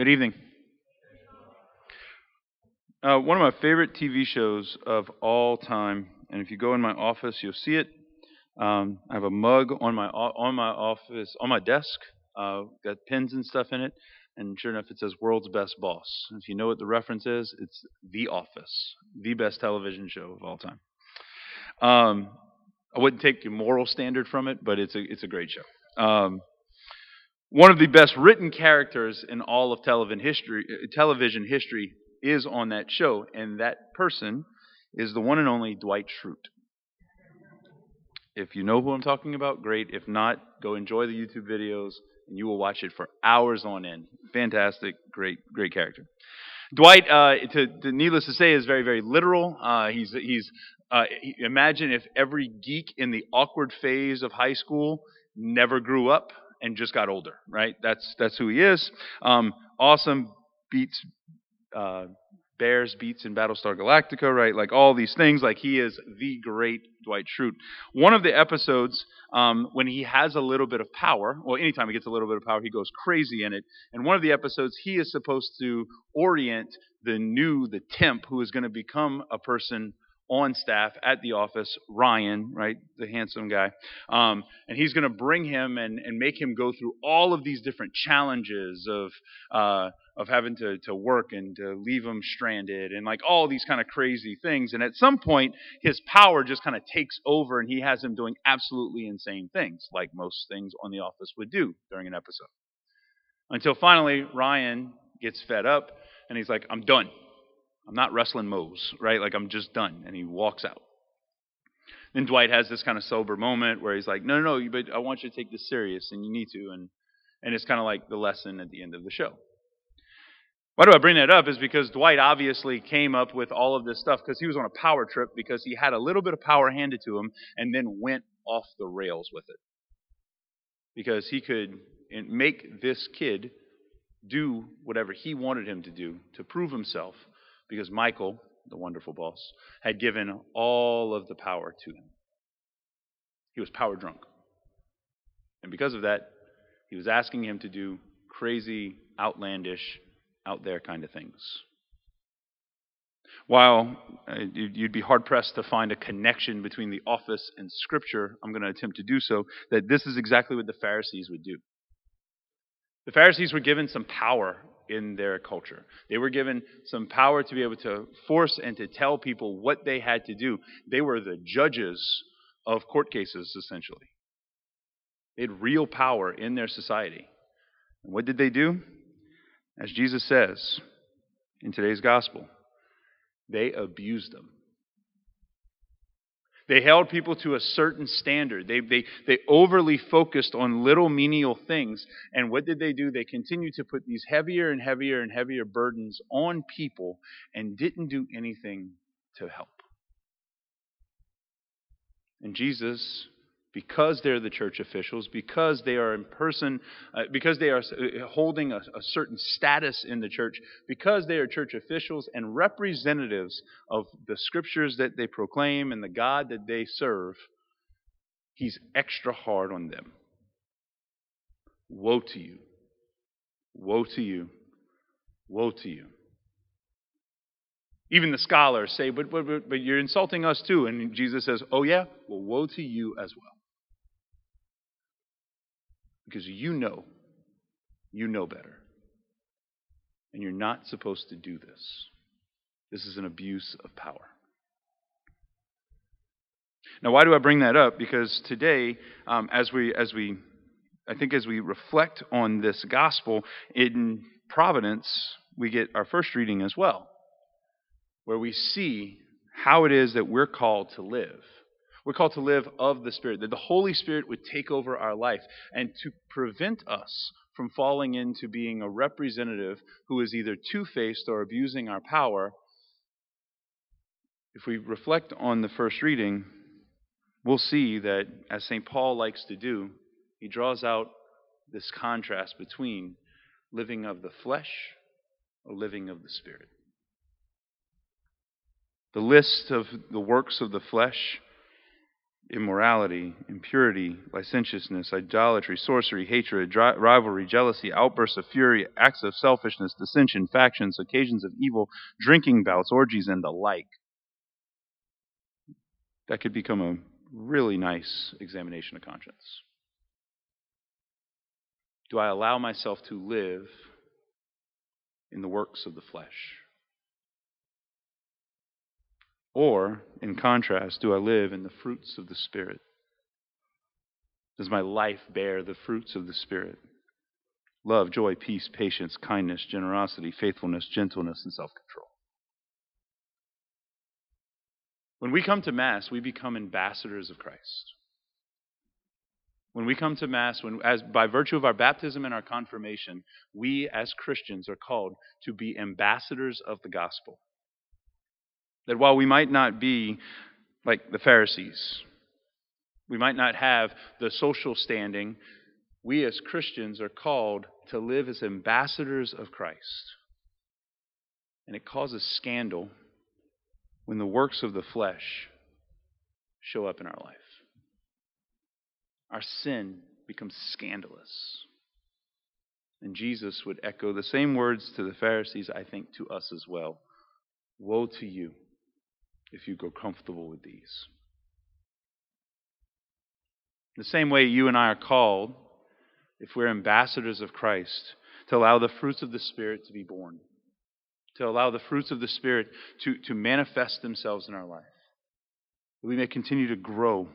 Good evening. Uh, one of my favorite TV shows of all time, and if you go in my office, you'll see it. Um, I have a mug on my on my office on my desk, uh, got pins and stuff in it, and sure enough, it says "World's Best Boss." If you know what the reference is, it's The Office, the best television show of all time. Um, I wouldn't take your moral standard from it, but it's a it's a great show. Um, one of the best written characters in all of television history, television history is on that show, and that person is the one and only Dwight Schrute. If you know who I'm talking about, great. If not, go enjoy the YouTube videos, and you will watch it for hours on end. Fantastic, great, great character. Dwight, uh, to, to, needless to say, is very, very literal. Uh, he's he's uh, imagine if every geek in the awkward phase of high school never grew up and just got older, right? That's that's who he is. Um, awesome beets uh, Bears beets in Battlestar Galactica, right? Like all these things. Like he is the great Dwight Schrute. One of the episodes um, when he has a little bit of power, well, anytime he gets a little bit of power, he goes crazy in it. And one of the episodes, he is supposed to orient the new, the temp, who is going to become a person on staff at the office, Ryan, right, the handsome guy, um, and he's going to bring him and, and make him go through all of these different challenges of uh, of having to to work and to leave him stranded and like all these kind of crazy things. And at some point, his power just kind of takes over, and he has him doing absolutely insane things, like most things on the office would do during an episode. Until finally, Ryan gets fed up and he's like, "I'm done." I'm not wrestling Mose, right? Like I'm just done. And he walks out. Then Dwight has this kind of sober moment where he's like, no, no, no, but I want you to take this serious and you need to. And, and it's kind of like the lesson at the end of the show. Why do I bring that up? Is because Dwight obviously came up with all of this stuff because he was on a power trip because he had a little bit of power handed to him and then went off the rails with it. Because he could make this kid do whatever he wanted him to do to prove himself because Michael, the wonderful boss, had given all of the power to him. He was power drunk. And because of that, he was asking him to do crazy, outlandish, out there kind of things. While uh, you'd be hard pressed to find a connection between the office and Scripture, I'm going to attempt to do so, that this is exactly what the Pharisees would do. The Pharisees were given some power in their culture. They were given some power to be able to force and to tell people what they had to do. They were the judges of court cases, essentially. They had real power in their society. And what did they do? As Jesus says in today's gospel, they abused them. They held people to a certain standard. They, they, they overly focused on little menial things. And what did they do? They continued to put these heavier and heavier and heavier burdens on people and didn't do anything to help. And Jesus because they're the church officials, because they are in person, uh, because they are uh, holding a, a, certain status in the church, because they are church officials and representatives of the scriptures that they proclaim and the God that they serve, he's extra hard on them. Woe to you! Woe to you! Woe to you! Even the scholars say, but, but, but, but you're insulting us too. And Jesus says, Oh, yeah? Well, woe to you as well. Because you know, you know better. And you're not supposed to do this. This is an abuse of power. Now, why do I bring that up? Because today, um, as we, as we, I think, as we reflect on this gospel in Providence, we get our first reading as well, where we see how it is that we're called to live. We're called to live of the Spirit, that the Holy Spirit would take over our life and to prevent us from falling into being a representative who is either two faced or abusing our power. If we reflect on the first reading, we'll see that, as St. Paul likes to do, he draws out this contrast between living of the flesh or living of the Spirit. The list of the works of the flesh immorality, impurity, licentiousness, idolatry, sorcery, hatred, dri- rivalry, jealousy, outbursts of fury, acts of selfishness, dissension, factions, occasions of evil, drinking bouts, orgies, and the like. That could become a really nice examination of conscience. Do I allow myself to live in the works of the flesh? Or, in contrast, do I live in the fruits of the Spirit? Does my life bear the fruits of the Spirit? Love, joy, peace, patience, kindness, generosity, faithfulness, gentleness, and self control. When we come to Mass, we become ambassadors of Christ. When we come to Mass, when, as, by virtue of our baptism and our confirmation, we as Christians are called to be ambassadors of the gospel. That while we might not be like the Pharisees, we might not have the social standing, we as Christians are called to live as ambassadors of Christ. And it causes scandal when the works of the flesh show up in our life. Our sin becomes scandalous. And Jesus would echo the same words to the Pharisees, I think, to us as well. Woe to you if you grow comfortable with these. The same way you and I are called, if we're ambassadors of Christ, to allow the fruits of the Spirit to be born, to allow the fruits of the Spirit to, to manifest themselves in our life. That we may continue to grow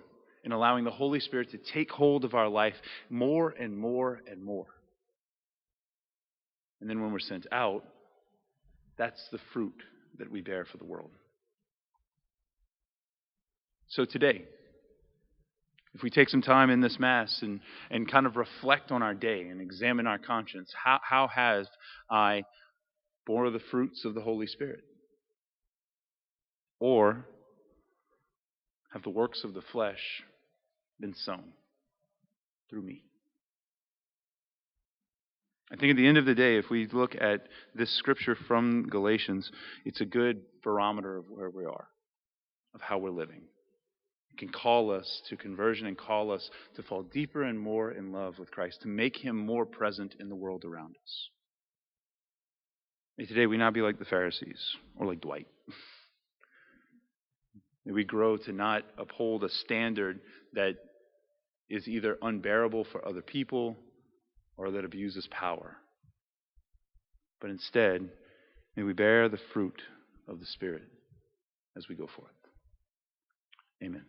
in allowing the Holy Spirit to take hold of our life more and more and more. And then when we're sent out, that's the fruit that we bear for the world. So today, if we take some time in this Mass and, and kind of reflect on our day and examine our conscience, how, how have I borne the fruits of the Holy Spirit? Or have the works of the flesh been sown through me? I think at the end of the day, if we look at this scripture from Galatians, it's a good barometer of where we are, of how we're living. Can call us to conversion and call us to fall deeper and more in love with Christ, to make him more present in the world around us. May today we not be like the Pharisees or like Dwight. May we grow to not uphold a standard that is either unbearable for other people or that abuses power. But instead, may we bear the fruit of the Spirit as we go forth. Amen.